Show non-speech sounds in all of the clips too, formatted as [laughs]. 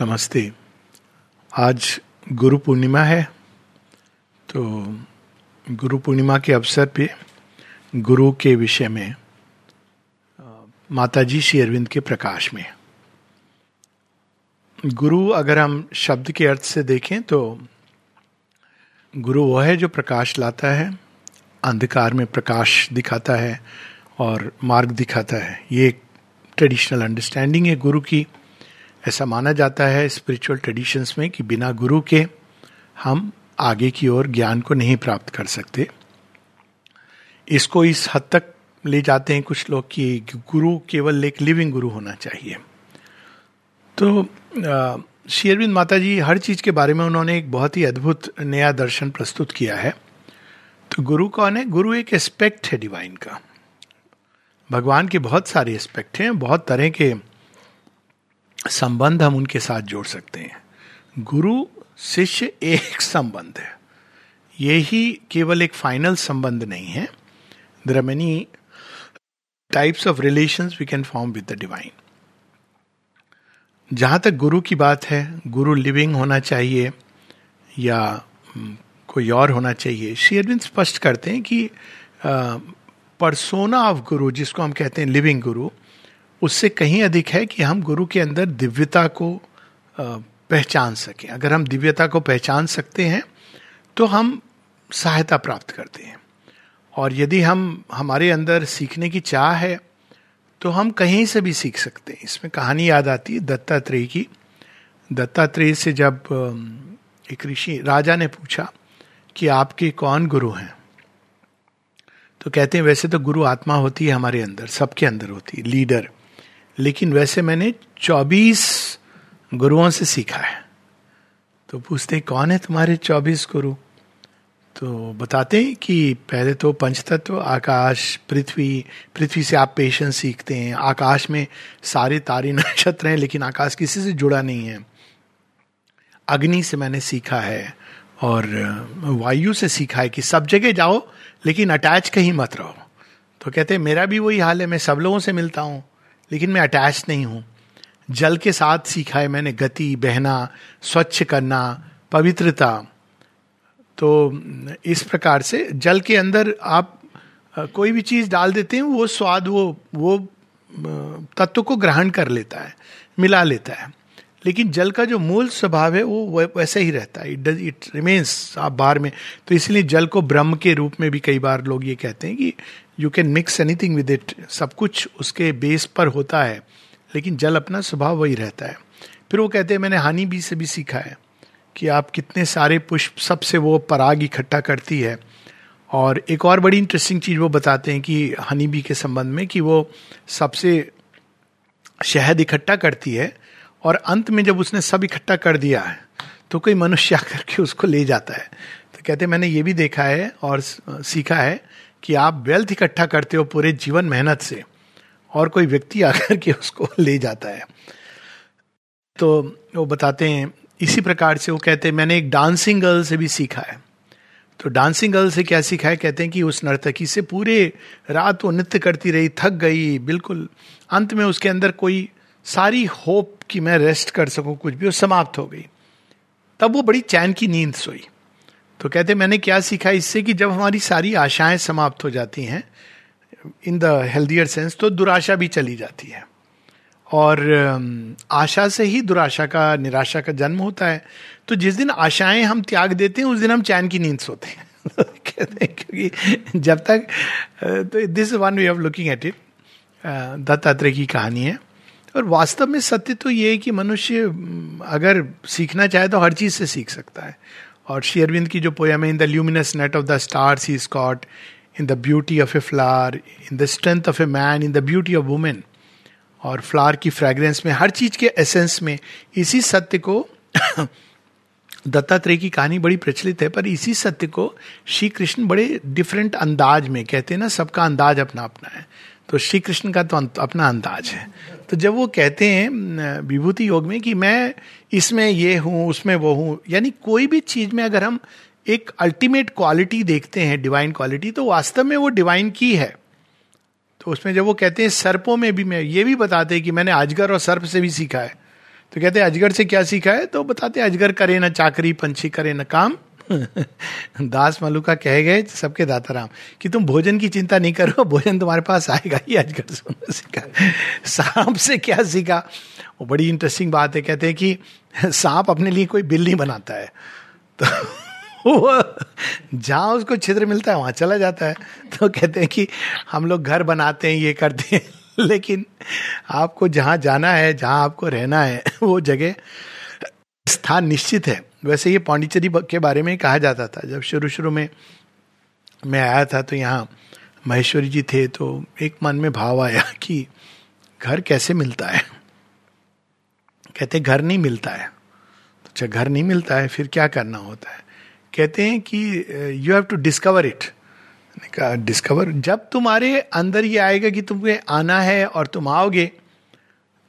नमस्ते। आज गुरु पूर्णिमा है तो गुरु पूर्णिमा के अवसर पे गुरु के विषय में माताजी श्री अरविंद के प्रकाश में। गुरु अगर हम शब्द के अर्थ से देखें तो गुरु वह है जो प्रकाश लाता है, अंधकार में प्रकाश दिखाता है और मार्ग दिखाता है। ये एक ट्रेडिशनल अंडरस्टैंडिंग है गुरु की। ऐसा माना जाता है स्पिरिचुअल ट्रेडिशंस में कि बिना गुरु के हम आगे की ओर ज्ञान को नहीं प्राप्त कर सकते। इसको इस हद तक ले जाते हैं कुछ लोग कि गुरु केवल एक लिविंग गुरु होना चाहिए। तो शेरविंद माता जी हर चीज़ के बारे में उन्होंने एक बहुत ही अद्भुत नया दर्शन प्रस्तुत किया है। तो गुरु कौन है? गुरु एक एस्पेक्ट है डिवाइन का। भगवान के बहुत सारे एस्पेक्ट हैं, बहुत तरह के संबंध हम उनके साथ जोड़ सकते हैं। गुरु, शिष्य एक संबंध है। ये ही केवल एक फाइनल संबंध नहीं है। There are many types of relation we can form with the divine जहाँ तक गुरु की बात है, गुरु लिविंग होना चाहिए या कोई और होना चाहिए, श्री अरविंद स्पष्ट करते हैं कि परसोना ऑफ़ गुरु, जिसको हम कहते हैं लिविंग गुरु उससे कहीं अधिक है कि हम गुरु के अंदर दिव्यता को पहचान सकें। अगर हम दिव्यता को पहचान सकते हैं तो हम सहायता प्राप्त करते हैं। और यदि हम, हमारे अंदर सीखने की चाह है तो हम कहीं से भी सीख सकते हैं। इसमें कहानी याद आती है दत्तात्रेय की। दत्तात्रेय से जब एक ऋषि, राजा ने पूछा कि आपके कौन गुरु हैं? तो कहते हैं, वैसे तो गुरु आत्मा होती है हमारे अंदर, सबके अंदर होती है, लीडर। लेकिन वैसे मैंने 24 गुरुओं से सीखा है। तो पूछते कौन है तुम्हारे 24 गुरु? तो बताते हैं कि पहले तो पंचतत्व, आकाश, पृथ्वी पृथ्वी से आप पेशेंस सीखते हैं। आकाश में सारे तारे [laughs] नक्षत्र हैं, लेकिन आकाश किसी से जुड़ा नहीं है। अग्नि से मैंने सीखा है और वायु से सीखा है कि सब जगह जाओ, लेकिन अटैच कहीं मत रहो। तो कहते हैं, मेरा भी वही हाल है, मैं सब लोगों से मिलता हूँ। लेकिन मैं अटैच नहीं हूँ। जल के साथ सीखा है मैंने गति, बहना, स्वच्छ करना, पवित्रता। तो इस प्रकार से जल के अंदर आप कोई भी चीज़ डाल देते हैं, वो स्वाद, वो वो तत्व को ग्रहण कर लेता है, मिला लेता है। लेकिन जल का जो मूल स्वभाव है, वो वैसे ही रहता है। इट इट रिमेन्स आप बाहर में। तो इसलिए जल को ब्रह्म के रूप में भी कई बार लोग ये कहते हैं कि you can mix anything with it सब कुछ उसके बेस पर होता है, लेकिन जल अपना स्वभाव वही रहता है। फिर वो कहते हैं, मैंने हानि बी से भी सीखा है कि आप कितने सारे पुष्प, सबसे वो पराग इकट्ठा करती है। और एक और बड़ी इंटरेस्टिंग चीज़ वो बताते हैं कि हनी बी के संबंध में कि वो सबसे शहद इकट्ठा करती है और अंत में जब उसने सब इकट्ठा कर दिया है तो कोई मनुष्य आकर के उसको ले जाता है। तो कहते हैं, मैंने ये भी देखा है और सीखा है कि आप वेल्थ इकट्ठा करते हो पूरे जीवन मेहनत से, और कोई व्यक्ति आकर के उसको ले जाता है। तो वो बताते हैं, इसी प्रकार से वो कहते हैं, मैंने एक डांसिंग गर्ल से भी सीखा है। तो डांसिंग गर्ल से क्या सीखा है? कहते हैं कि उस नर्तकी से पूरे रात वो नृत्य करती रही, थक गई, बिल्कुल। अंत में उसके अंदर कोई सारी होप कि मैं रेस्ट कर सकूँ, कुछ भी, वो समाप्त हो गई। तब वो बड़ी चैन की नींद सोई। तो कहते मैंने क्या सीखा इससे कि जब हमारी सारी आशाएँ समाप्त हो जाती हैं इन द हेल्दियर सेंस तो दुराशा भी चली जाती है। और आशा से ही दुराशा का, निराशा का जन्म होता है। तो जिस दिन आशाएँ हम त्याग देते हैं, उस दिन हम चैन की नींद सोते हैं। [laughs] कहते हैं, क्योंकि जब तक तो this one way of looking at it Dattatreya की कहानी है। और वास्तव में सत्य तो ये है कि मनुष्य अगर सीखना चाहे तो हर चीज़ से सीख सकता है। और शेयरविंद की जो पोयम है in the luminous net of the stars he caught in the beauty of a flower in the strength of a man in the beauty of women और फ्लावर की फ्रेग्रेंस में, हर चीज़ के एसेंस में, इसी सत्य को [coughs] दत्तात्रेय की कहानी बड़ी प्रचलित है, पर इसी सत्य को श्री कृष्ण बड़े डिफरेंट अंदाज में, कहते हैं ना, सबका अंदाज अपना अपना है। तो श्री कृष्ण का तो अपना अंदाज है। तो जब वो कहते हैं विभूति योग में कि मैं इसमें ये हूँ, उसमें वो हूँ, यानी कोई भी चीज़ में अगर हम एक अल्टीमेट क्वालिटी देखते हैं डिवाइन क्वालिटी तो वास्तव में वो डिवाइन की है। तो उसमें जब वो कहते हैं, सर्पों में भी मैं, ये भी बताते हैं कि मैंने अजगर और सर्प से भी सीखा है। तो कहते हैं, अजगर से क्या सीखा है? तो बताते हैं, अजगर करे ना चाकरी, पंछी करे ना काम। [laughs] दास मलुका कह गए सबके दाता राम कि तुम भोजन की चिंता नहीं करो, भोजन तुम्हारे पास आएगा ही अजगर से सीखा सांप से क्या सीखा? वो बड़ी इंटरेस्टिंग बात है, कहते हैं कि सांप अपने लिए कोई बिल नहीं बनाता है। तो जहाँ उसको छिद्र मिलता है, वहाँ चला जाता है। तो कहते हैं कि हम लोग घर बनाते हैं, ये करते हैं। लेकिन आपको जहाँ जाना है, जहाँ आपको रहना है, वो जगह स्थान निश्चित है। वैसे ये पांडिचेरी के बारे में कहा जाता था। जब शुरू शुरू में मैं आया था तो यहाँ महेश्वरी जी थे तो एक मन में भाव आया [laughs] कि घर कैसे मिलता है? कहते, घर नहीं मिलता है। तो अच्छा घर नहीं मिलता है, फिर क्या करना होता है? कहते हैं कि you have to discover it कहा डिस्कवर जब तुम्हारे अंदर ये आएगा कि तुम्हें आना है और तुम आओगे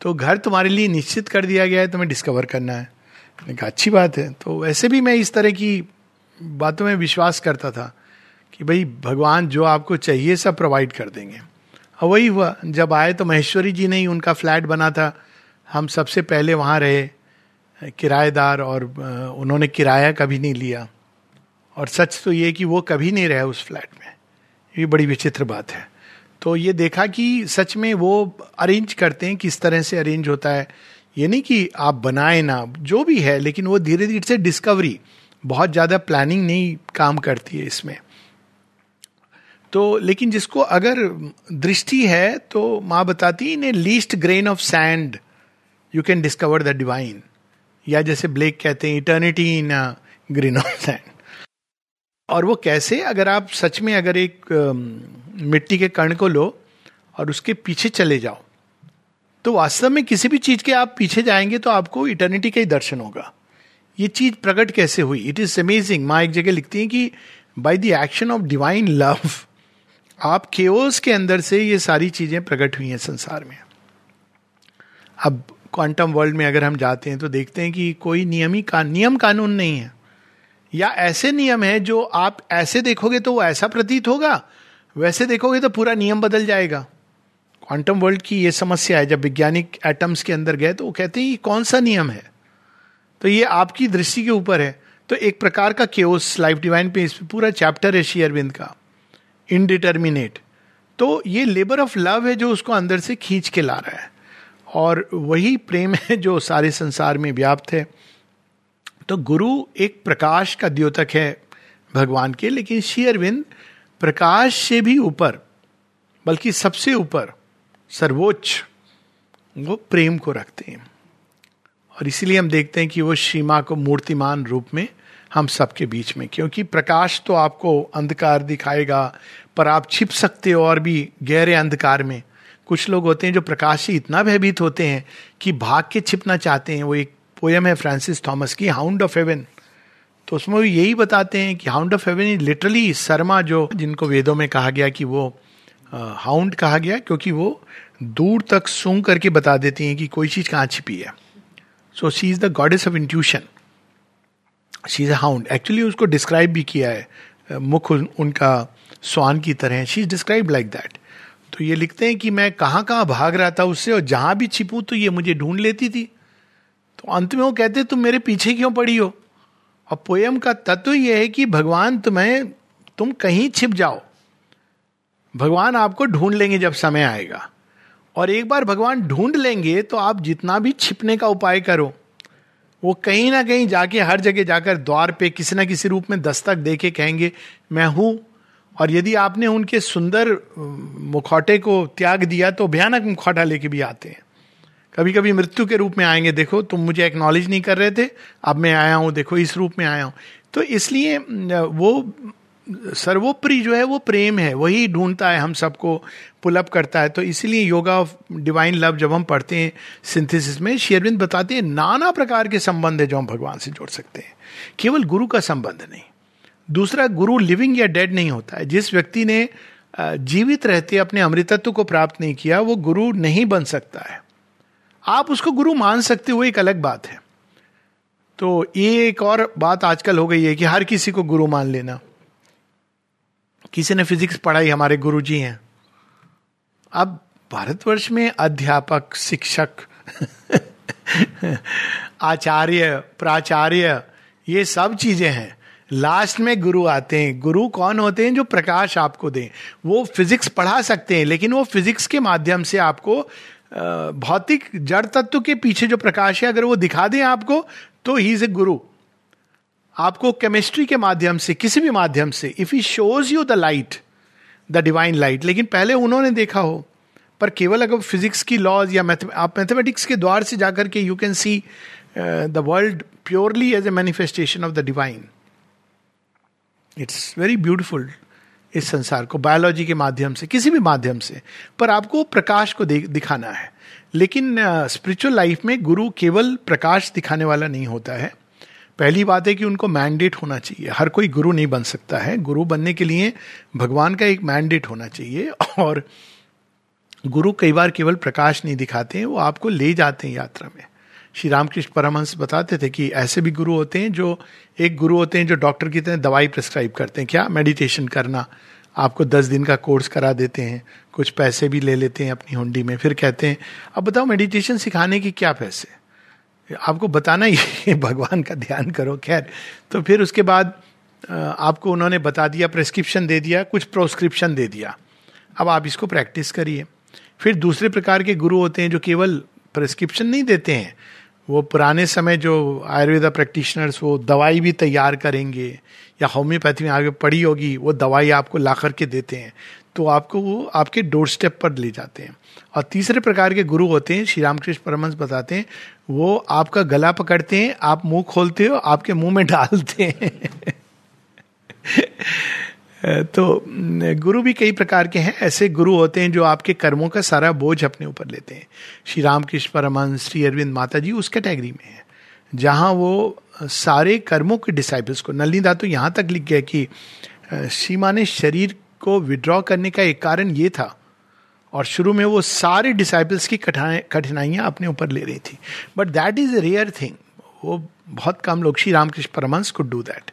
तो घर तुम्हारे लिए निश्चित कर दिया गया है, तुम्हें डिस्कवर करना है। मैंने कहा, अच्छी बात है। तो वैसे भी मैं इस तरह की बातों में विश्वास करता था कि भाई, भगवान जो आपको चाहिए सब प्रोवाइड कर देंगे। और वही हुआ, जब आए तो महेश्वरी जी ने ही उनका फ्लैट बना था। हम सबसे पहले वहाँ रहे, किराएदार और उन्होंने किराया कभी नहीं लिया। और सच तो ये कि वो कभी नहीं रहे उस फ्लैट में। ये बड़ी विचित्र बात है। तो ये देखा कि सच में वो अरेंज करते हैं, किस तरह से अरेंज होता है। ये नहीं कि आप बनाए ना, जो भी है, लेकिन वो धीरे धीरे से डिस्कवरी बहुत ज़्यादा प्लानिंग नहीं काम करती है इसमें। तो लेकिन जिसको अगर दृष्टि है तो माँ बताती in a least grain of sand you can discover the divine या जैसे ब्लेक कहते हैं eternity in grain of sand और वो कैसे, अगर आप सच में अगर एक मिट्टी के कण को लो और उसके पीछे चले जाओ तो वास्तव में किसी भी चीज़ के आप पीछे जाएँगे तो आपको इटर्निटी का ही दर्शन होगा। ये चीज़ प्रकट कैसे हुई? इट इज़ अमेजिंग माँ एक जगह लिखती है कि by the action of divine love आप केओस के अंदर से ये सारी चीज़ें प्रकट हुई हैं संसार में। अब क्वांटम वर्ल्ड में अगर हम जाते हैं तो देखते हैं कि कोई नियमी का, नियम कानून नहीं है। या ऐसे नियम है जो आप ऐसे देखोगे तो वो ऐसा प्रतीत होगा, वैसे देखोगे तो पूरा नियम बदल जाएगा। क्वांटम वर्ल्ड की ये समस्या है, जब वैज्ञानिक एटम्स के अंदर गए तो वो कहते हैं, ये कौन सा नियम है? तो ये आपकी दृष्टि के ऊपर है। तो एक प्रकार का केओस लाइफ डिवाइन पे इस पे पूरा चैप्टर है श्री अरविंद का। इनडिटर्मिनेट तो ये लेबर ऑफ़ लव है जो उसको अंदर से खींच के ला रहा है। और वही प्रेम है जो सारे संसार में व्याप्त है। तो गुरु एक प्रकाश का द्योतक है भगवान के, लेकिन श्री अरविंद प्रकाश से भी ऊपर, बल्कि सबसे ऊपर सर्वोच्च, वो प्रेम को रखते हैं। और इसीलिए हम देखते हैं कि वो सीमा को मूर्तिमान रूप में हम सबके बीच में, क्योंकि प्रकाश तो आपको अंधकार दिखाएगा, पर आप छिप सकते हो और भी गहरे अंधकार में। कुछ लोग होते हैं जो प्रकाश से इतना भयभीत होते हैं कि भाग के छिपना चाहते हैं। वो एक पोयम है फ्रांसिस थॉमस की हाउंड ऑफ़ हेवन तो उसमें यही बताते हैं कि hound of heaven literally Sharma जो, जिनको वेदों में कहा गया कि वो हाउंड कहा गया क्योंकि वो दूर तक सूंघ करके बता देती हैं कि कोई चीज़ कहाँ छिपी है। So she is the goddess of intuition she is a hound actually उसको डिस्क्राइब भी किया है मुख उनका स्वान की तरह। She is describe like that तो ये लिखते हैं कि मैं कहाँ कहाँ भाग रहा था उससे और जहाँ भी छिपू तो ये मुझे ढूंढ लेती थी। तो अंत में वो कहते, तुम मेरे पीछे क्यों पड़ी हो? और पोयम का तत्व यह है कि भगवान तुम्हें, तुम कहीं छिप जाओ। भगवान आपको ढूंढ लेंगे जब समय आएगा। और एक बार भगवान ढूंढ लेंगे तो आप जितना भी छिपने का उपाय करो। वो कहीं ना कहीं जाके, हर जगह जाकर द्वार पे किसी ना किसी रूप में दस्तक दे के कहेंगे, मैं हूँ। और यदि आपने उनके सुंदर मुखौटे को त्याग दिया तो भयानक मुखौटा लेके भी आते हैं। कभी कभी मृत्यु के रूप में आएँगे, देखो, तुम मुझे एक्नॉलेज नहीं कर रहे थे, अब मैं आया हूँ, देखो, इस रूप में आया हूँ। तो इसलिए वो सर्वोपरि जो है, वो प्रेम है, वही ढूंढता है, हम सबको पुलअप करता है। तो इसीलिए योगा ऑफ़ डिवाइन लव जब हम पढ़ते हैं सिंथेसिस में शेरविंद बताते हैं, नाना प्रकार के संबंध है जो हम भगवान से जोड़ सकते हैं। केवल गुरु का संबंध नहीं। दूसरा, गुरु लिविंग या डेड नहीं होता है। जिस व्यक्ति ने जीवित रहते अपने अमृतत्व को प्राप्त नहीं किया, वो गुरु नहीं बन सकता है। आप उसको गुरु मान सकते हो, एक अलग बात है। तो ये एक और बात आजकल हो गई है कि हर किसी को गुरु मान लेना। किसी ने फिजिक्स पढ़ाई, हमारे गुरु जी हैं। अब भारतवर्ष में अध्यापक, शिक्षक, [laughs] आचार्य, प्राचार्य, ये सब चीज़ें हैं। लास्ट में गुरु आते हैं। गुरु कौन होते हैं जो प्रकाश आपको दें? वो फिजिक्स पढ़ा सकते हैं, लेकिन वो फिजिक्स के माध्यम से आपको भौतिक जड़ तत्व के पीछे जो प्रकाश है, अगर वो दिखा दें आपको तो ही इज़ ए गुरु। आपको केमिस्ट्री के माध्यम से किसी भी माध्यम से if he shows you the light the divine light लेकिन पहले उन्होंने देखा हो पर केवल अगर फिजिक्स की लॉज या मैथ आप मैथमेटिक्स के द्वार से जाकर के you can see the world purely as a manifestation of the divine it's very beautiful इस संसार को बायोलॉजी के माध्यम से किसी भी माध्यम से पर आपको प्रकाश को दिखाना है। लेकिन स्पिरिचुअल uh, लाइफ में गुरु केवल प्रकाश दिखाने वाला नहीं होता है पहली बात है कि उनको मैंडेट होना चाहिए। हर कोई गुरु नहीं बन सकता है। गुरु बनने के लिए भगवान का एक मैंडेट होना चाहिए और गुरु कई बार केवल प्रकाश नहीं दिखाते हैं, वो आपको ले जाते हैं यात्रा में। श्री रामकृष्ण परमहंस बताते थे कि ऐसे भी गुरु होते हैं जो, एक गुरु होते हैं जो डॉक्टर की तरह दवाई प्रिस्क्राइब करते हैं। क्या? मेडिटेशन करना। आपको दस दिन का कोर्स करा देते हैं। कुछ पैसे भी ले लेते हैं अपनी हुंडी में। फिर कहते हैं, अब बताओ मेडिटेशन सिखाने की क्या पैसे? आपको बताना ही भगवान का ध्यान करो, खैर। तो फिर उसके बाद आपको उन्होंने बता दिया प्रेस्क्रिप्शन दे दिया, कुछ प्रोस्क्रिप्शन दे दिया। अब आप इसको प्रैक्टिस करिए। फिर दूसरे प्रकार के गुरु होते हैं जो केवल प्रेस्क्रिप्शन नहीं देते हैं। वो पुराने समय जो आयुर्वेदा प्रैक्टिशनर्स वो दवाई भी तैयार करेंगे, या होम्योपैथी में आगे पड़ी होगी, वो दवाई आपको ला करके देते हैं। तो आपको वो आपके डोर स्टेप पर ले जाते हैं। और तीसरे प्रकार के गुरु होते हैं, श्री रामकृष्ण परमहंस बताते हैं, वो आपका गला पकड़ते हैं, आप मुँह खोलते हो, आपके मुँह में डालते हैं। [laughs] तो गुरु भी कई प्रकार के हैं, ऐसे गुरु होते हैं जो आपके कर्मों का सारा बोझ अपने ऊपर लेते हैं। श्री रामकृष्ण परमहंस, श्री अरविंद माता जी उस कैटेगरी में है, जहाँ वो सारे कर्मों के डिसाइपल्स को, नलनी दा तो यहाँ तक लिख गया कि सीमा ने शरीर को विड्रॉ करने का एक कारण ये था। और शुरू में वो सारे डिसाइपल्स की कठिनाइयाँ अपने ऊपर ले रही थी। But that is a rare thing वो बहुत कम लोग Shri Ramakrishna Paramahamsa could do that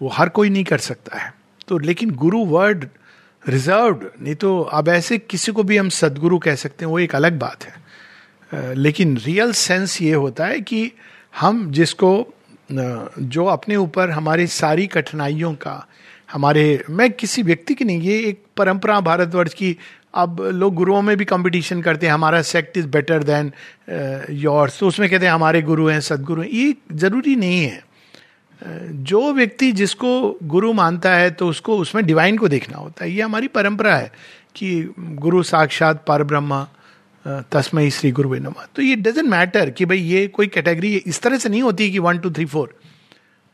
वो हर कोई नहीं कर सकता है। तो लेकिन गुरु वर्ड रिजर्व्ड नहीं तो अब ऐसे किसी को भी हम सदगुरु कह सकते हैं, वो एक अलग बात है। लेकिन रियल सेंस ये होता है कि हम जिसको जो अपने ऊपर हमारी सारी कठिनाइयों का हमारे, मैं किसी व्यक्ति की नहीं, ये एक परंपरा भारतवर्ष की, अब लोग गुरुओं में भी कंपटीशन करते हैं, हमारा sect is better than yours तो उसमें कहते हैं, हमारे गुरु हैं, सदगुरु हैं, ये ज़रूरी नहीं है। जो व्यक्ति जिसको गुरु मानता है तो उसको, उसमें डिवाइन को देखना होता है, ये हमारी परंपरा है कि गुरु साक्षात पर ब्रह्म तस्मय श्री गुरु नमा। तो ये डजेंट मैटर कि भाई ये कोई कैटेगरी इस तरह से नहीं होती कि वन टू थ्री फोर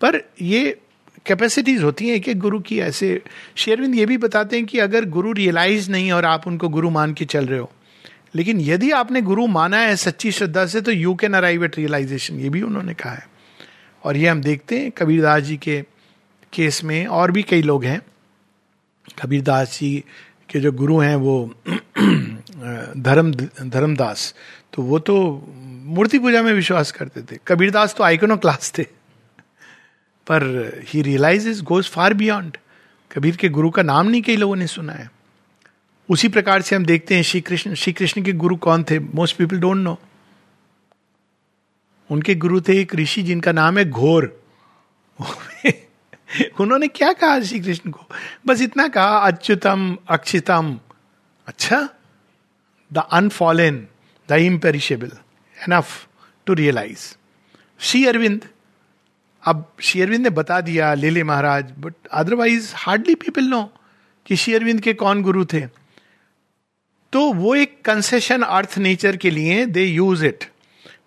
पर ये कैपेसिटीज होती हैं एक एक गुरु की ऐसे। शेरविंद ये भी बताते हैं कि अगर गुरु रियलाइज़ नहीं और आप उनको गुरु मान के चल रहे हो, लेकिन यदि आपने गुरु माना है सच्ची श्रद्धा से तो you can arrive at realization ये भी उन्होंने कहा है। और ये हम देखते हैं कबीरदास जी के केस में, और भी कई लोग हैं। कबीरदास जी के जो गुरु हैं, वो [clears throat] धर्म, धर्मदास तो वो तो मूर्ति पूजा में विश्वास करते थे। कबीरदास तो आइकनो क्लास थे। पर he realize is goes far beyond Kabir के गुरु का नाम नहीं कई लोगों ने सुना है। उसी प्रकार से हम देखते हैं श्री कृष्ण श्री कृष्ण के गुरु कौन थे? मोस्ट पीपल डोंट नो उनके गुरु थे एक ऋषि जिनका नाम है घोर। [laughs] उन्होंने क्या कहा श्री कृष्ण को? बस इतना कहा, अच्युतम, अक्षितम। अच्छा the unfallen the imperishable enough to realize Shri Aurobindo अब श्री अरविंद ने बता दिया Lele Maharaj but otherwise hardly people know कि शेयरविंद के कौन गुरु थे। तो वो एक कंसेशन अर्थ नेचर के लिए दे यूज़ इट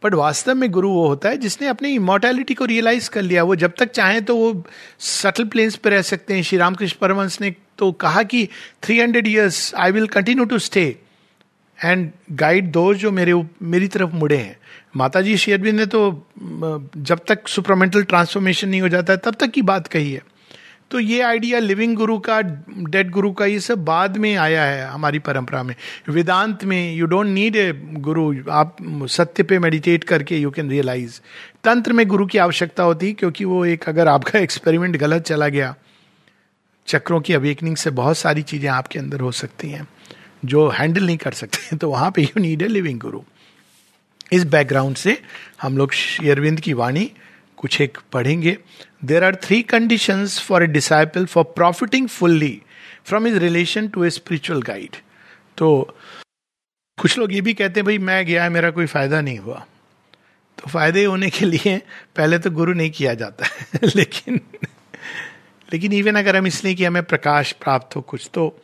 बट वास्तव में गुरु वो होता है जिसने अपनी इमोर्टैलिटी को रियलाइज़ कर लिया। वो जब तक चाहे तो वो सटल प्लेन्स पे रह सकते हैं। श्री रामकृष्ण परमंश ने तो कहा कि three hundred years I will continue to stay and guide दो जो मेरे मेरी तरफ़ मुड़े हैं। माता जी शेयरबिन ने तो जब तक सुपरमेंटल ट्रांसफॉर्मेशन नहीं हो जाता है, तब तक की बात कही है। तो ये आइडिया लिविंग गुरु का, डेड गुरु का, ये सब बाद में आया है हमारी परंपरा में। वेदांत में you don't need a guru, आप सत्य पे मेडिटेट करके यू कैन रियलाइज़ तंत्र में गुरु की आवश्यकता होती, क्योंकि वो एक, अगर आपका एक्सपेरिमेंट गलत चला गया, चक्रों की अवेकनिंग से बहुत सारी चीज़ें आपके अंदर हो सकती हैं, जो हैंडल नहीं कर सकते [laughs] तो वहाँ पे you need a living guru. इस बैकग्राउंड से हम लोग शेयरविंद की वाणी कुछ एक पढ़ेंगे। There are three condition for a disciple for profiting fully from his relation to a spiritual guide तो कुछ लोग ये भी कहते हैं, भाई, मैं गया, मेरा कोई फ़ायदा नहीं हुआ। तो फ़ायदे होने के लिए पहले तो गुरु नहीं किया जाता है, [laughs] लेकिन लेकिन इवन अगर हम इसलिए कि हमें प्रकाश प्राप्त हो कुछ तो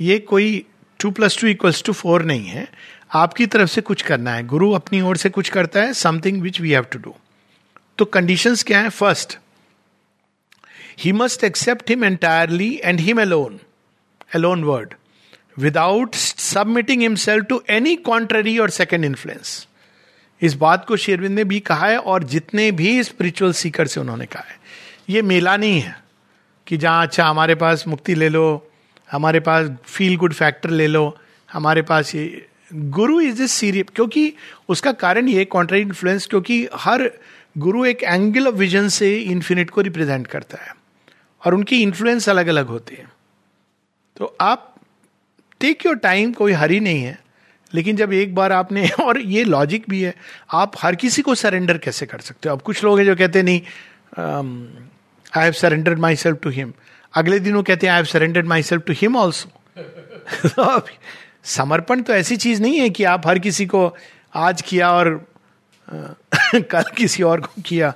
ये कोई two plus two equals to four नहीं है। आपकी तरफ़ से कुछ करना है। गुरु अपनी ओर से कुछ करता है something which we have to do तो कंडीशंस क्या है? First he must accept him entirely and him alone alone word without submitting himself to any contrary और सेकेंड इन्फ्लुएंस इस बात को शेरविंद ने भी कहा है और जितने भी स्पिरिचुअल सीकर से उन्होंने कहा है। ये मेला नहीं है कि जहाँ अच्छा हमारे पास मुक्ति ले लो, हमारे पास फील गुड फैक्टर ले लो, हमारे पास ये गुरु इज़ दिस सीरियस, क्योंकि उसका कारण ये कॉन्ट्रा इन्फ्लुएंस क्योंकि हर गुरु एक एंगल ऑफ़ विजन से इन्फिनिट को रिप्रेजेंट करता है, और उनकी इन्फ्लुएंस अलग अलग होती है। तो आप टेक योर टाइम कोई हरी नहीं है, लेकिन जब एक बार आपने, [laughs] और ये लॉजिक भी है, आप हर किसी को सरेंडर कैसे कर सकते हो? अब कुछ लोग हैं जो कहते नहीं I have surrendered my self to him अगले दिन वो कहते हैं I have surrendered my self to him also समर्पण तो ऐसी चीज़ नहीं है कि आप हर किसी को आज किया और [laughs] कल किसी और को किया।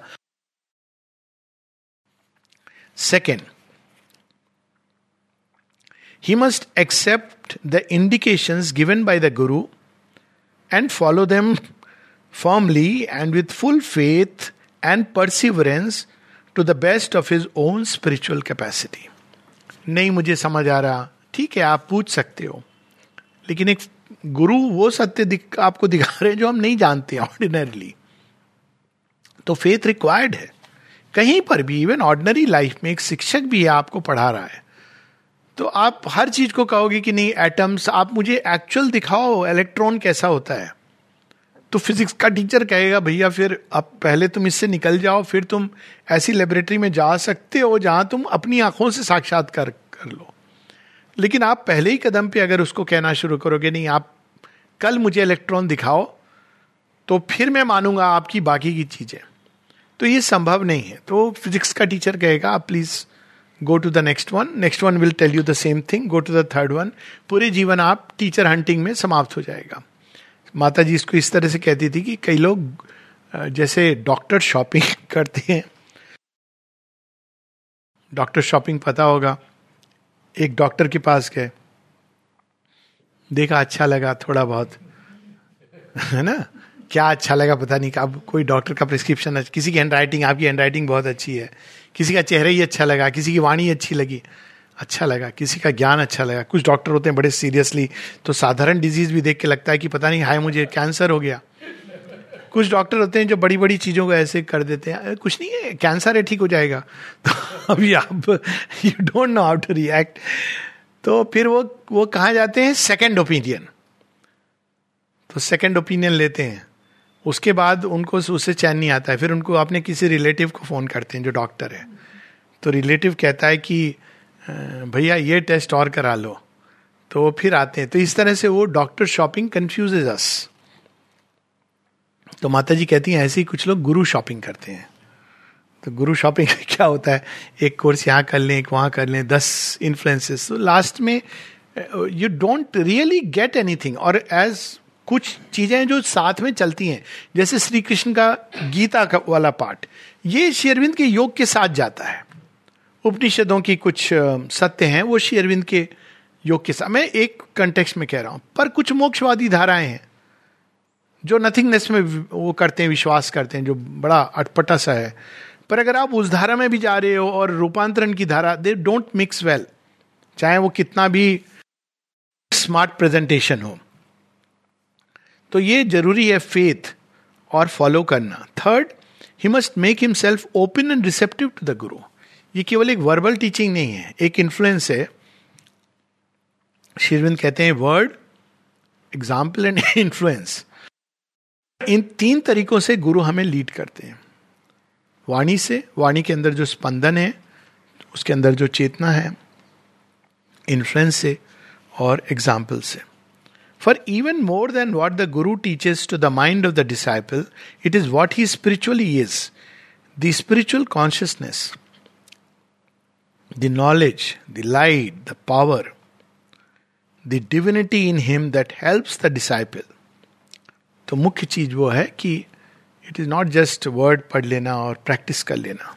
Second he must accept the indication given by the guru and follow them formally and with full faith and perseverance to the best of his own spiritual capacity नहीं, मुझे समझ आ रहा। ठीक है, आप पूछ सकते हो। लेकिन एक गुरु वो सत्य दिख, आपको दिखा रहे हैं जो हम नहीं जानते ऑर्डिनरली तो फेथ रिक्वायर्ड है। कहीं पर भी इवन ऑर्डिनरी लाइफ में एक शिक्षक भी है आपको पढ़ा रहा है। तो आप हर चीज़ को कहोगे कि नहीं एटम्स आप मुझे एक्चुअल दिखाओ इलेक्ट्रॉन कैसा होता है। तो फिजिक्स का टीचर कहेगा भैया फिर अब पहले तुम इससे निकल जाओ फिर तुम ऐसी लेबोरेटरी में जा सकते हो जहाँ तुम अपनी आँखों से साक्षात्कार कर लो। लेकिन आप पहले ही कदम पे अगर उसको कहना शुरू करोगे, नहीं, आप कल मुझे इलेक्ट्रॉन दिखाओ तो फिर मैं मानूँगा आपकी बाकी की चीज़ें। तो ये संभव नहीं है। तो फिजिक्स का टीचर कहेगा, आप please go to the next one next one will tell you the same thing go to the third one पूरे जीवन आप टीचर हंटिंग में समाप्त हो जाएगा। माता जी इसको इस तरह से कहती थी कि कई लोग जैसे डॉक्टर शॉपिंग [laughs] करते हैं। डॉक्टर शॉपिंग पता होगा। एक डॉक्टर के पास गए। देखा अच्छा लगा थोड़ा बहुत। है ना? क्या अच्छा लगा पता नहीं, अब कोई डॉक्टर का प्रिस्क्रिप्शन किसी की हैंड राइटिंग आपकी हैंड राइटिंग बहुत अच्छी है। किसी का चेहरा ही अच्छा लगा, किसी की वाणी अच्छी लगी अच्छा लगा। किसी का ज्ञान अच्छा लगा। कुछ डॉक्टर होते हैं बड़े सीरियसली तो साधारण डिज़ीज़ भी देख के लगता है कि पता नहीं, हाय, मुझे कैंसर हो गया। कुछ डॉक्टर होते हैं जो बड़ी बड़ी चीज़ों को ऐसे कर देते हैं। कुछ नहीं है, कैंसर है, ठीक हो जाएगा। [laughs] तो अभी आप you don't know how to react तो फिर वो वो कहा जाते हैं? सेकेंड ओपिनियन तो सेकेंड ओपिनियन लेते हैं। उसके बाद उनको, उससे चैन नहीं आता है। फिर उनको अपने किसी रिलेटिव को फ़ोन करते हैं जो डॉक्टर है। तो रिलेटिव कहता है कि भैया, ये टेस्ट और करा लो। तो फिर आते हैं। तो इस तरह से वो डॉक्टर शॉपिंग कंफ्यूज अस तो माता जी कहती हैं, ऐसे ही कुछ लोग गुरु शॉपिंग करते हैं। तो गुरु शॉपिंग [laughs] क्या होता है? एक कोर्स यहाँ कर लें, एक वहाँ कर लें, दस इन्फ्लुएंसेस तो लास्ट में you don't really get anything और एज कुछ चीज़ें जो साथ में चलती हैं, जैसे श्री कृष्ण का गीता का वाला पार्ट ये शेरविंद के योग के साथ जाता है। उपनिषदों की कुछ सत्य हैं, वो शेरविंद के योग के साथ। मैं एक कंटेक्स्ट में कह रहा हूँ। पर कुछ मोक्षवादी धाराएँ हैं। जो नथिंगनेस में वो करते हैं, विश्वास करते हैं, जो बड़ा अटपटा सा है। पर अगर आप उस धारा में भी जा रहे हो और रूपांतरण की धारा दे डोंट मिक्स वेल चाहे वो कितना भी स्मार्ट प्रेजेंटेशन हो। तो ये ज़रूरी है फेथ और फॉलो करना। Third he must make himself open and receptive to the guru ये केवल एक वर्बल टीचिंग नहीं है, एक इन्फ्लुएंस है। शिरविंद कहते हैं वर्ड एग्ज़ाम्पल एंड इन्फ्लुएंस इन तीन तरीकों से गुरु हमें लीड करते हैं। वाणी से, वाणी के अंदर जो स्पंदन है, उसके अंदर जो चेतना है इन्फ्लुएंस से और एग्ज़ाम्पल से। For even more than what the guru teaches to the mind of the disciple it is what he spiritually is the spiritual consciousness the knowledge the light the power the divinity in him that helps the disciple तो मुख्य चीज़ वो है कि it is not just word पढ़ लेना और practice कर लेना।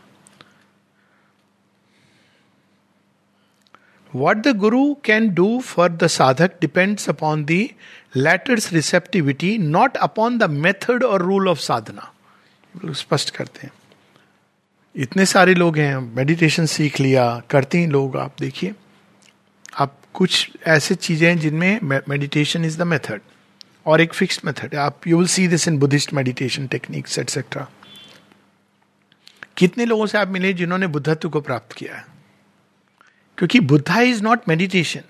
What the guru can do for the sadhak depends upon the latter's receptivity, not upon the method or rule of sadhana. स्पष्ट करते हैं। इतने सारे लोग हैं मेडिटेशन सीख लिया करते हैं लोग आप देखिए। आप कुछ ऐसे चीज़ें हैं जिनमें मेडिटेशन इज़ द मेथड और एक फिक्स्ड मेथड है। आप you will see this in Buddhist meditation techniques etcetera कितने लोगों से आप मिले जिन्होंने बुद्धत्व को प्राप्त किया है? क्योंकि Buddha is not meditation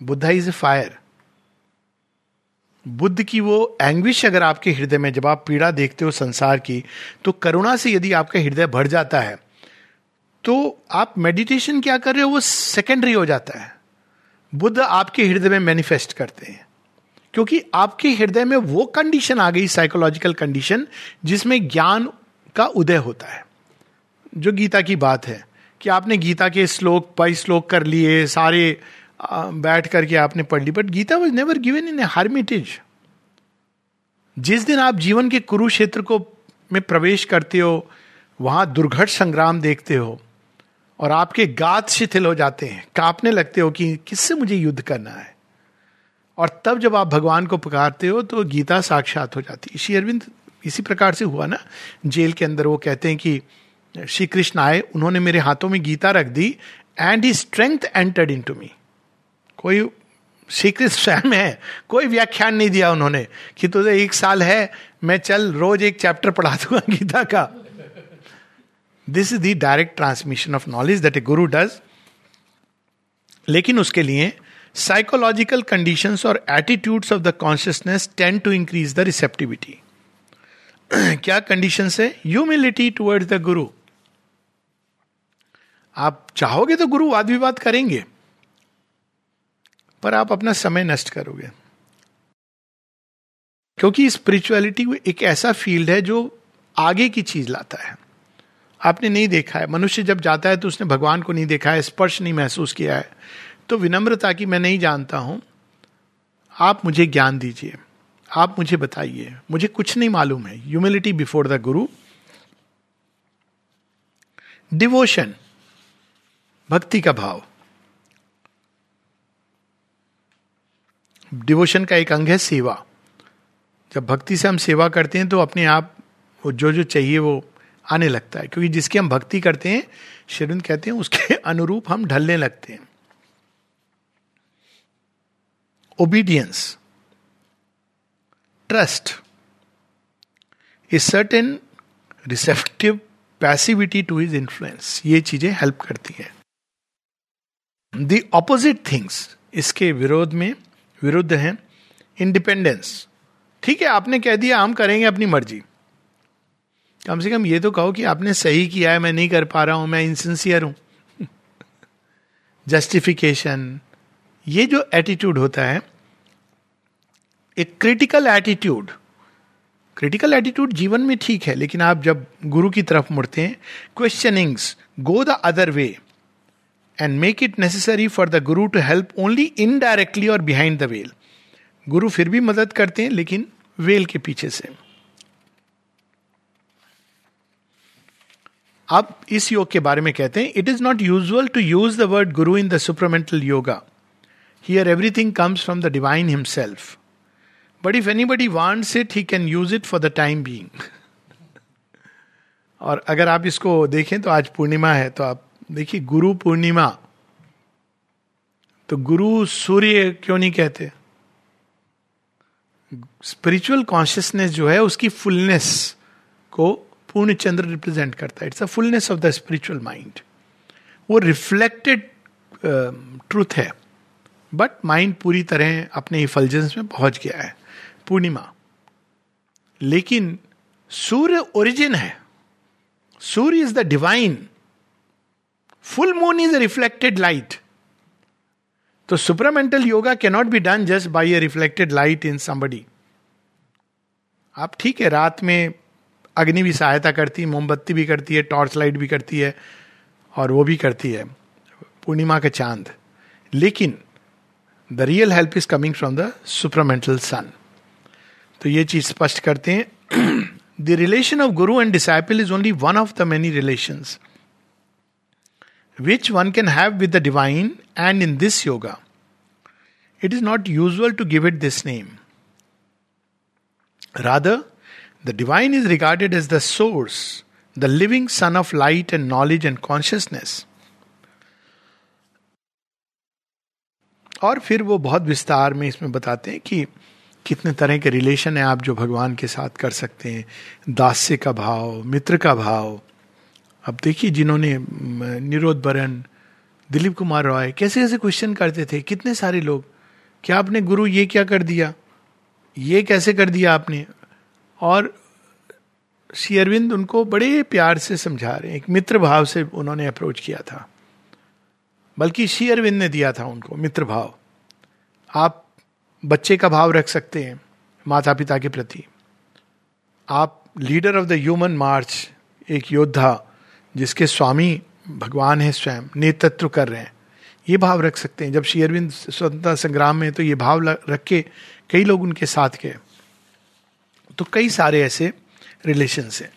Buddha is a fire Buddha की वो एंग्विश अगर आपके हृदय में, जब आप पीड़ा देखते हो संसार की तो करुणा से यदि आपका हृदय भर जाता है तो आप मेडिटेशन क्या कर रहे हो? वो सेकेंडरी हो जाता है। बुद्ध आपके हृदय में मैनिफेस्ट करते हैं। क्योंकि आपके हृदय में वो कंडीशन आ गई साइकोलॉजिकल कंडीशन जिसमें ज्ञान का उदय होता है। जो गीता की बात है कि आपने गीता के श्लोक बाई श्लोक कर लिए, सारे बैठ करके आपने पढ़ ली but Gita was never given in a hermitage जिस दिन आप जीवन के कुरुक्षेत्र को में प्रवेश करते हो, वहाँ दुर्घट संग्राम देखते हो और आपके गात शिथिल हो जाते हैं, कांपने लगते हो कि किससे मुझे युद्ध करना है? और तब जब आप भगवान को पुकारते हो तो गीता साक्षात हो जाती है। श्री अरविंद इसी प्रकार से हुआ ना। जेल के अंदर वो कहते हैं कि, श्री कृष्ण आए, उन्होंने मेरे हाथों में गीता रख दी and he strength entered into me कोई, श्री कृष्ण स्वयं है, कोई व्याख्यान नहीं दिया उन्होंने कि तुझे एक साल है, मैं चल रोज एक चैप्टर पढ़ा दूँगा [laughs] गीता का। This is the direct transmission of knowledge that a guru does लेकिन उसके लिए साइकोलॉजिकल कंडीशन और attitudes of the consciousness tend to increase the receptivity क्या कंडीशन है ह्यूमिलिटी टूवर्ड्स द गुरु आप चाहोगे तो गुरु वाद विवाद करेंगे, पर आप अपना समय नष्ट करोगे। क्योंकि स्पिरिचुअलिटी एक ऐसा फ़ील्ड है जो आगे की चीज़ लाता है। आपने नहीं देखा है। मनुष्य जब जाता है तो उसने भगवान को नहीं देखा है, स्पर्श नहीं महसूस किया है। तो विनम्रता की मैं नहीं जानता हूँ। आप मुझे ज्ञान दीजिए। आप मुझे बताइए। मुझे कुछ नहीं मालूम है। Humility before the guru devotion भक्ति का भाव। डिवोशन का एक अंग है सेवा। जब भक्ति से हम सेवा करते हैं तो अपने आप वो जो जो चाहिए, वो आने लगता है। क्योंकि जिसकी हम भक्ति करते हैं शिविंद कहते हैं, उसके [laughs] अनुरूप हम ढलने लगते हैं। Obedience trust is certain receptive passivity to his influence ये चीज़ें हेल्प करती हैं। द ऑपोजिट थिंग्स इसके विरोध में विरुद्ध हैं। इंडिपेंडेंस ठीक है, आपने कह दिया, हम करेंगे अपनी मर्ज़ी। कम से कम ये तो कहो कि आपने सही किया है, मैं नहीं कर पा रहा हूँ, मैं इनसिंसियर हूँ। [laughs] जस्टिफिकेशन ये जो एटीट्यूड होता है, एक क्रिटिकल एटीट्यूड क्रिटिकल एटीट्यूड जीवन में ठीक है, लेकिन आप जब गुरु की तरफ़ मुड़ते हैं questionings go the other way and make it necessary for the guru to help only indirectly और बिहाइंड द वेल गुरु फिर भी मदद करते हैं, लेकिन वेल के पीछे से। अब इस योग के बारे में कहते हैं it is not usual to use the word guru in the supramental yoga everything comes from the divine himself but if anybody wants it he can use it for the time being और अगर आप इसको देखें तो आज पूर्णिमा है तो आप देखिए गुरु पूर्णिमा। तो गुरु सूर्य क्यों नहीं कहते? स्पिरिचुअल कॉन्शियसनेस जो है उसकी फुलनेस को पूर्ण चंद्र रिप्रेजेंट करता है। It's a fullness of the spiritual mind वो रिफ्लेक्टेड ट्रूथ uh, है। बट माइंड पूरी तरह अपने इफल्जेंस में पहुँच गया है। पूर्णिमा। लेकिन सूर्य ओरिजिन है। Surya is the divine full moon is reflected light तो supramental yoga cannot be done just by a reflected light in somebody आप ठीक है, रात में अग्नि भी सहायता करती है, मोमबत्ती भी करती है टॉर्च लाइट भी करती है, और वो भी करती है। पूर्णिमा का चाँद। लेकिन the real help is coming from the supramental sun तो ये चीज़ स्पष्ट करते हैं। The relation of guru and disciple is only one of the many relation which one can have with the divine and in this yoga it is not usual to give it this name rather the divine is regarded as the source the living sun of light and knowledge and consciousness और फिर वो बहुत विस्तार में इसमें बताते हैं कि कितने तरह के रिलेशन है आप जो भगवान के साथ कर सकते हैं। दास्य का भाव, मित्र का भाव। अब देखिए जिन्होंने निरोध बरन, दिलीप कुमार रॉय, कैसे कैसे क्वेश्चन करते थे? कितने सारे लोग? क्या आपने गुरु ये क्या कर दिया? ये कैसे कर दिया आपने? और श्री अरविंद उनको बड़े प्यार से समझा रहे हैं। एक मित्र भाव से उन्होंने अप्रोच किया था। बल्कि श्री अरविंद ने दिया था उनको, मित्र भाव। आप बच्चे का भाव रख सकते हैं माता पिता के प्रति। आप leader of the human march, एक योद्धा, जिसके स्वामी भगवान है स्वयं, नेतृत्व कर रहे हैं, ये भाव रख सकते हैं। जब श्री अरविंद स्वतंत्रता संग्राम में तो ये भाव रख के कई लोग उनके साथ गए। तो कई सारे ऐसे रिलेशन है।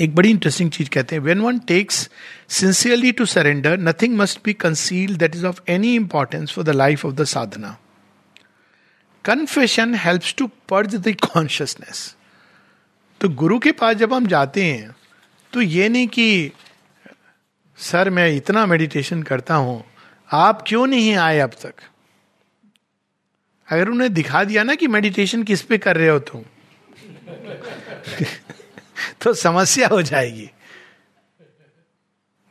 एक बड़ी इंटरेस्टिंग चीज़ कहते हैं। When one takes sincerely to surrender nothing must be conceal that is of any importance for the life of the sadhana confession helps to purge the consciousness तो गुरु के पास जब हम जाते हैं तो ये नहीं कि, सर, मैं इतना मेडिटेशन करता हूँ, आप क्यों नहीं आए अब तक? अगर उन्हें दिखा दिया ना कि मेडिटेशन किस पे कर रहे हो तुम। [laughs] तो समस्या हो जाएगी।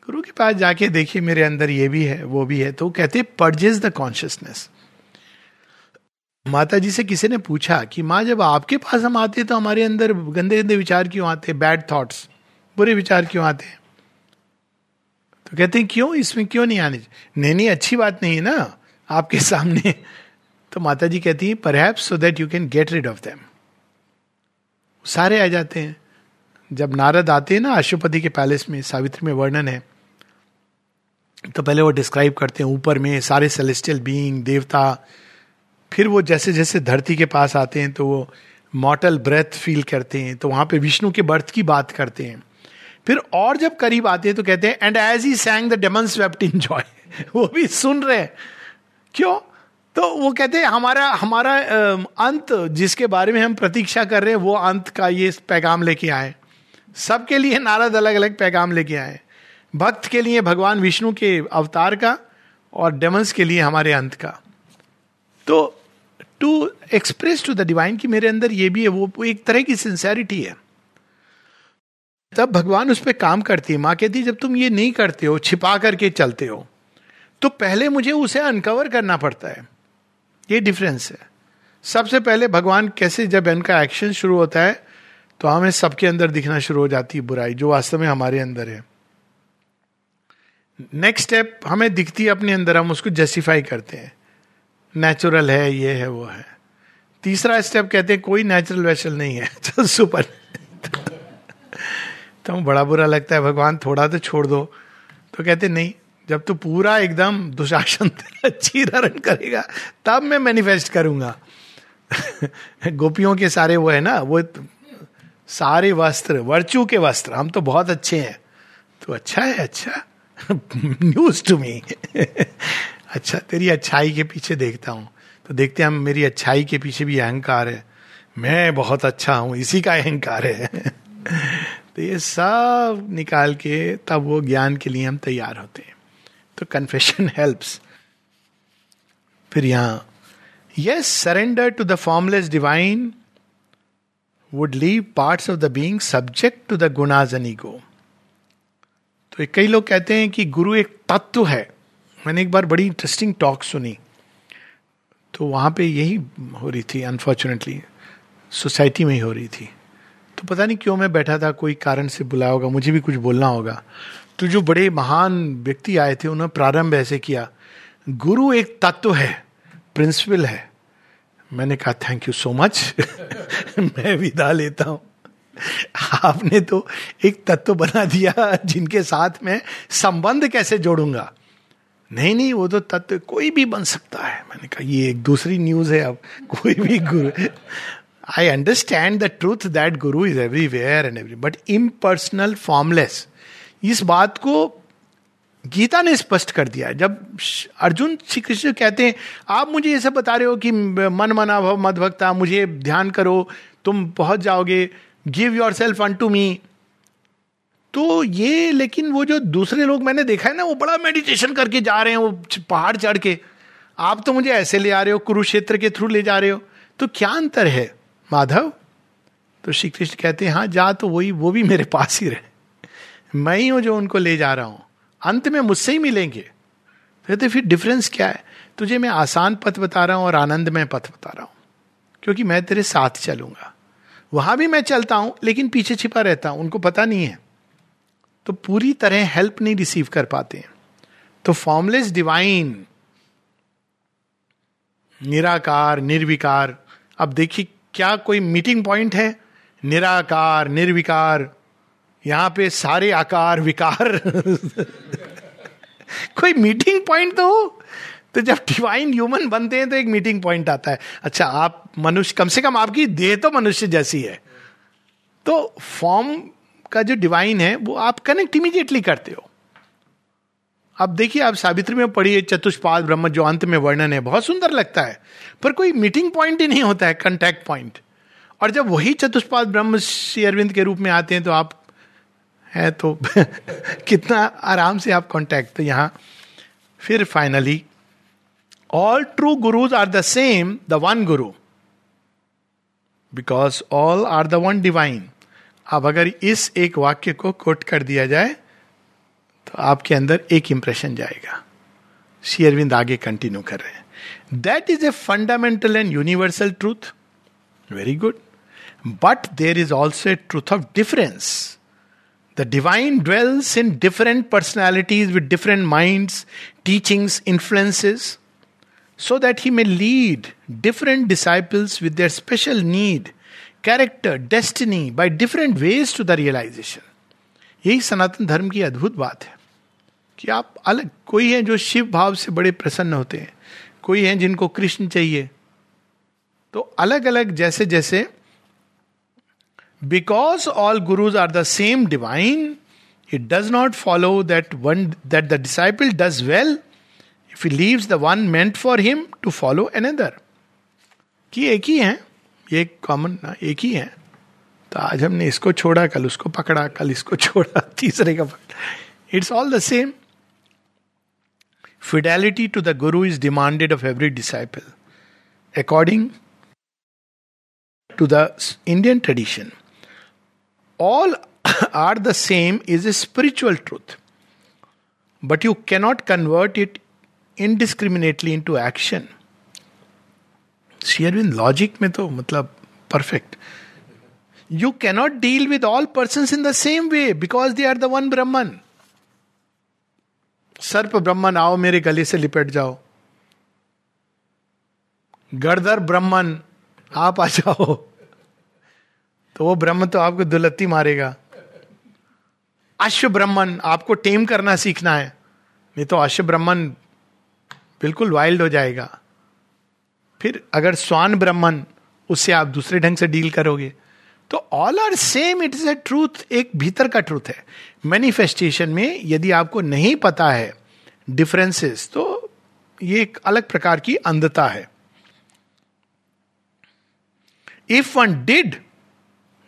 गुरु के पास जाके देखिए, मेरे अंदर ये भी है, वो भी है। तो कहते पर्जेस द कॉन्शियसनेस माता जी से किसी ने पूछा कि, माँ, जब आपके पास हम आते हैं तो हमारे अंदर गंदे गंदे विचार क्यों आते हैं? बैड थॉट्स बुरे विचार क्यों आते हैं? तो कहते हैं, क्यों? इसमें क्यों नहीं आने? नहीं नहीं, अच्छी बात नहीं है ना, आपके सामने। तो माता जी कहती है पर so that you can get rid of them सारे आ जाते हैं। जब नारद आते हैं ना अशुपति के पैलेस में, सावित्री में वर्णन है तो पहले वो डिस्क्राइब करते हैं, ऊपर में सारे सेलेस्टियल बीइंग देवता, फिर वो जैसे जैसे धरती के पास आते हैं तो वो मॉटल ब्रेथ फील करते हैं तो वहाँ पे विष्णु के बर्थ की बात करते हैं। फिर और जब करीब आते हैं तो कहते हैं and as he sang the demon swept in joy वो भी सुन रहे हैं। क्यों? तो वो कहते हैं, हमारा हमारा अंत जिसके बारे में हम प्रतीक्षा कर रहे हैं, वो अंत का ये पैगाम लेके आए सबके लिए नारद अलग अलग पैगाम लेके आए। भक्त के लिए भगवान विष्णु के अवतार का और डेमंस के लिए हमारे अंत का। तो to express to the divine की मेरे अंदर ये भी है, वो एक तरह की सिंसेरिटी है। तब भगवान उस पर काम करती है। माँ कहती है, जब तुम ये नहीं करते हो, छिपा करके चलते हो तो पहले मुझे उसे अनकवर करना पड़ता है। ये डिफरेंस है। सबसे पहले भगवान कैसे जब इनका एक्शन शुरू होता है तो हमें सबके अंदर दिखना शुरू हो जाती है बुराई, जो वास्तव में हमारे अंदर है। नेक्स्ट स्टेप हमें दिखती है अपने अंदर, हम उसको जस्टिफाई करते हैं। नेचुरल है, ये है, वो है। तीसरा स्टेप कहते हैं, कोई नेचुरल वैशल नहीं है [laughs] [laughs] तो सुपर तो बड़ा बुरा लगता है, भगवान थोड़ा तो छोड़ दो। तो कहते, नहीं, जब तू पूरा एकदम दुशासन [laughs] रन करेगा, तब मैं मैनिफेस्ट करूँगा। गोपियों के सारे वो है ना, वो सारे वस्त्र, वर्चू के वस्त्र, हम तो बहुत अच्छे हैं। तो अच्छा है अच्छा। न्यूज़ टू मी अच्छा तेरी अच्छाई के पीछे देखता हूँ। तो देखते हैं हम, मेरी अच्छाई के पीछे भी अहंकार है। मैं बहुत अच्छा हूँ, इसी का अहंकार है। [laughs] तो ये सब निकाल के तब वो ज्ञान के लिए हम तैयार होते हैं। तो कन्फेशन हेल्प्स [laughs] फिर यहाँ yes surrender to the formless divine would leave parts of the being subject to the gunas an ego तो कई लोग कहते हैं कि गुरु एक तत्व है। मैंने एक बार बड़ी इंटरेस्टिंग टॉक सुनी। तो वहाँ पे यही हो रही थी अनफॉर्चुनेटली सोसाइटी में ही हो रही थी। तो पता नहीं क्यों मैं बैठा था, कोई कारण से बुलाया होगा, मुझे भी कुछ बोलना होगा। तो जो बड़े महान व्यक्ति आए थे, उन्होंने प्रारंभ ऐसे किया, गुरु एक तत्व है प्रिंसिपल है। मैंने कहा थैंक यू सो मच मैं विदा लेता हूँ। आपने तो एक तत्व बना दिया जिनके साथ में संबंध कैसे जोड़ूँगा? नहीं नहीं, वो तो तत्व कोई भी बन सकता है। मैंने कहा, ये एक दूसरी न्यूज़ है अब। कोई भी गुरु I understand the truth that guru is everywhere and every but impersonal formless इस बात को गीता ने स्पष्ट कर दिया जब अर्जुन श्री कृष्ण कहते हैं, आप मुझे ये सब बता रहे हो कि मन मना भव, मद भक्ता, मुझे ध्यान करो, तुम पहुँच जाओगे give yourself unto me तो ये, लेकिन वो जो दूसरे लोग मैंने देखा है ना, वो बड़ा मेडिटेशन करके जा रहे हैं, वो पहाड़ चढ़ के। आप तो मुझे ऐसे ले आ रहे हो, कुरुक्षेत्र के थ्रू ले जा रहे हो। तो क्या अंतर है, माधव? तो श्री कृष्ण कहते हैं हाँ जा तो वही, वो भी मेरे पास ही रहे। मैं ही हूँ जो उनको ले जा रहा हूँ। अंत में मुझसे ही मिलेंगे। कहते, फिर डिफरेंस क्या है? तुझे मैं आसान पथ बता रहा हूँ और आनंदमय पथ बता रहा हूँ। क्योंकि मैं तेरे साथ चलूँगा। वहाँ भी मैं चलता हूँ, लेकिन पीछे छिपा रहता हूँ। उनको पता नहीं है। तो पूरी तरह हेल्प नहीं रिसीव कर पाते हैं। तो फॉर्मलेस डिवाइन निराकार, निर्विकार। अब देखिए, क्या कोई मीटिंग पॉइंट है? निराकार, निर्विकार। यहाँ पे सारे आकार, विकार। कोई मीटिंग पॉइंट तो हो? तो जब डिवाइन ह्यूमन बनते हैं तो एक मीटिंग पॉइंट आता है। अच्छा आप मनुष्य, कम से कम आपकी देह तो मनुष्य जैसी है। तो फॉर्म का जो डिवाइन है, वो आप कनेक्ट इमीडिएटली करते हो। अब देखिए, आप सावित्री में पढ़िए, चतुष्पाद, ब्रह्म जो अंत में वर्णन है, बहुत सुंदर लगता है। पर कोई मीटिंग पॉइंट ही नहीं होता है कंटेक्ट पॉइंट और जब वही चतुष्पाद, ब्रह्म, श्री अरविंद के रूप में आते हैं तो आप है तो [laughs] कितना आराम से आप कांटेक्ट तो यहाँ। फिर finally all true gurus are the same the one guru because all are the one divine अब अगर इस एक वाक्य को कोट कर दिया जाए तो आपके अंदर एक इंप्रेशन जाएगा। श्री अरविंद आगे कंटिन्यू कर रहे हैं। That is a fundamental and universal truth very good but there is also a truth of difference the divine dwells in different personalities with different minds teachings influences so that he may lead different disciples with their special need, character, destiny by different ways to the realization. यही सनातन धर्म की अद्भुत बात है कि आप अलग कोई है जो शिव भाव से बड़े प्रसन्न होते हैं कोई है जिनको कृष्ण चाहिए तो अलग अलग जैसे जैसे because all gurus are the same divine it does not follow that one that the disciple does well if he leaves the one meant for him to follow another कि एक ही है ये कॉमन ना एक ही है तो आज हमने इसको छोड़ा कल उसको पकड़ा कल इसको छोड़ा तीसरे का पकड़ा it's all the same fidelity to the guru is demanded of every disciple according to the Indian tradition all are the same is a spiritual truth but you cannot convert it indiscriminately into action शेयरविन logic में तो मतलब perfect you cannot deal with all person in the same way because they are the one Brahman सर्प ब्रह्मन, आओ मेरे गले से लिपट जाओ। गर्दर ब्रह्मन, आप आ जाओ। तो वो ब्रह्म तो आपको दुलत्ती मारेगा। अश्व ब्रह्मन आपको टेम करना सीखना है। नहीं तो अश्व ब्रह्मन बिल्कुल वाइल्ड हो जाएगा। फिर अगर स्वान ब्रह्मन उससे आप दूसरे ढंग से डील करोगे। तो all are same it is a truth एक भीतर का ट्रूथ है। मैनिफेस्टेशन में यदि आपको नहीं पता है डिफरेंसेस तो ये एक अलग प्रकार की अंधता है। If one did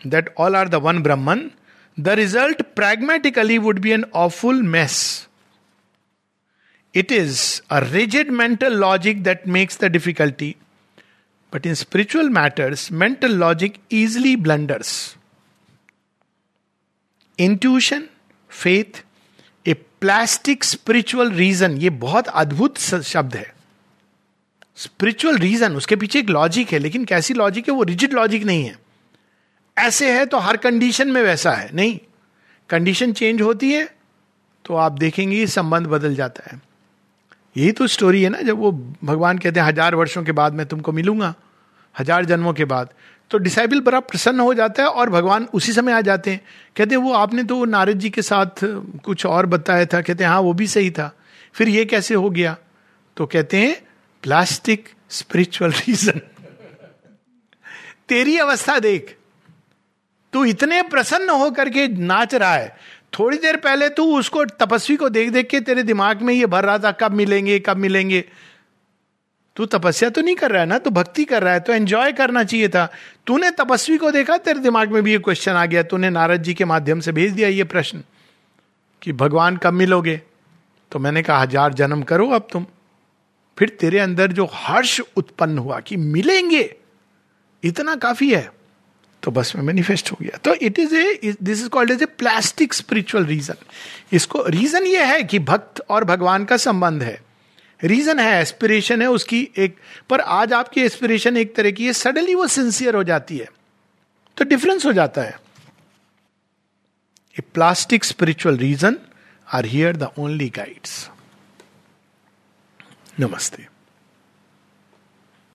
that all are the one Brahman the result pragmatically would be an awful mess It is a rigid mental logic that makes the difficulty. But in spiritual matters, mental logic easily blunders. Intuition, faith, a plastic spiritual reason ये बहुत अद्भुत शब्द है spiritual reason उसके पीछे एक logic है लेकिन कैसी लॉजिक है वो रिजिड लॉजिक नहीं है ऐसे है तो हर कंडीशन में वैसा है, नहीं? कंडीशन चेंज होती है तो आप देखेंगे संबंध बदल जाता है। यही तो स्टोरी है ना, जब वो भगवान कहते हैं, हज़ार वर्षों के बाद मैं तुमको मिलूँगा, हज़ार जन्मों के बाद। तो डिसाइबल बड़ा प्रसन्न हो जाता है और भगवान उसी समय आ जाते हैं। कहते हैं, वो आपने तो नारद जी के साथ कुछ और बताया था। कहते हैं हाँ वो भी सही था। फिर ये कैसे हो गया? तो कहते हैं, प्लास्टिक स्पिरिचुअल रीजन। [laughs] तेरी अवस्था देख। तू इतने प्रसन्न होकर के नाच रहा है। थोड़ी देर पहले तू उसको तपस्वी को देख देख के तेरे दिमाग में ये भर रहा था, कब मिलेंगे कब मिलेंगे। तू तपस्या तो नहीं कर रहा है ना? तू भक्ति कर रहा है तो एंजॉय करना चाहिए था। तूने तपस्वी को देखा, तेरे दिमाग में भी ये क्वेश्चन आ गया। तूने नारद जी के माध्यम से भेज दिया ये प्रश्न कि भगवान कब मिलोगे? तो मैंने कहा, हज़ार जन्म करो अब तुम। फिर तेरे अंदर जो हर्ष उत्पन्न हुआ कि मिलेंगे, इतना काफ़ी है। तो बस में मैनिफेस्ट हो गया। तो it is a this is called as a plastic spiritual reason इसको रीजन ये है कि भक्त और भगवान का संबंध है। रीजन है एस्पिरेशन है, उसकी एक, पर आज आपकी एस्पिरेशन एक तरह की है सडनली वो सिंसियर हो जाती है। तो डिफरेंस हो जाता है। A plastic spiritual reason are here the only guides नमस्ते।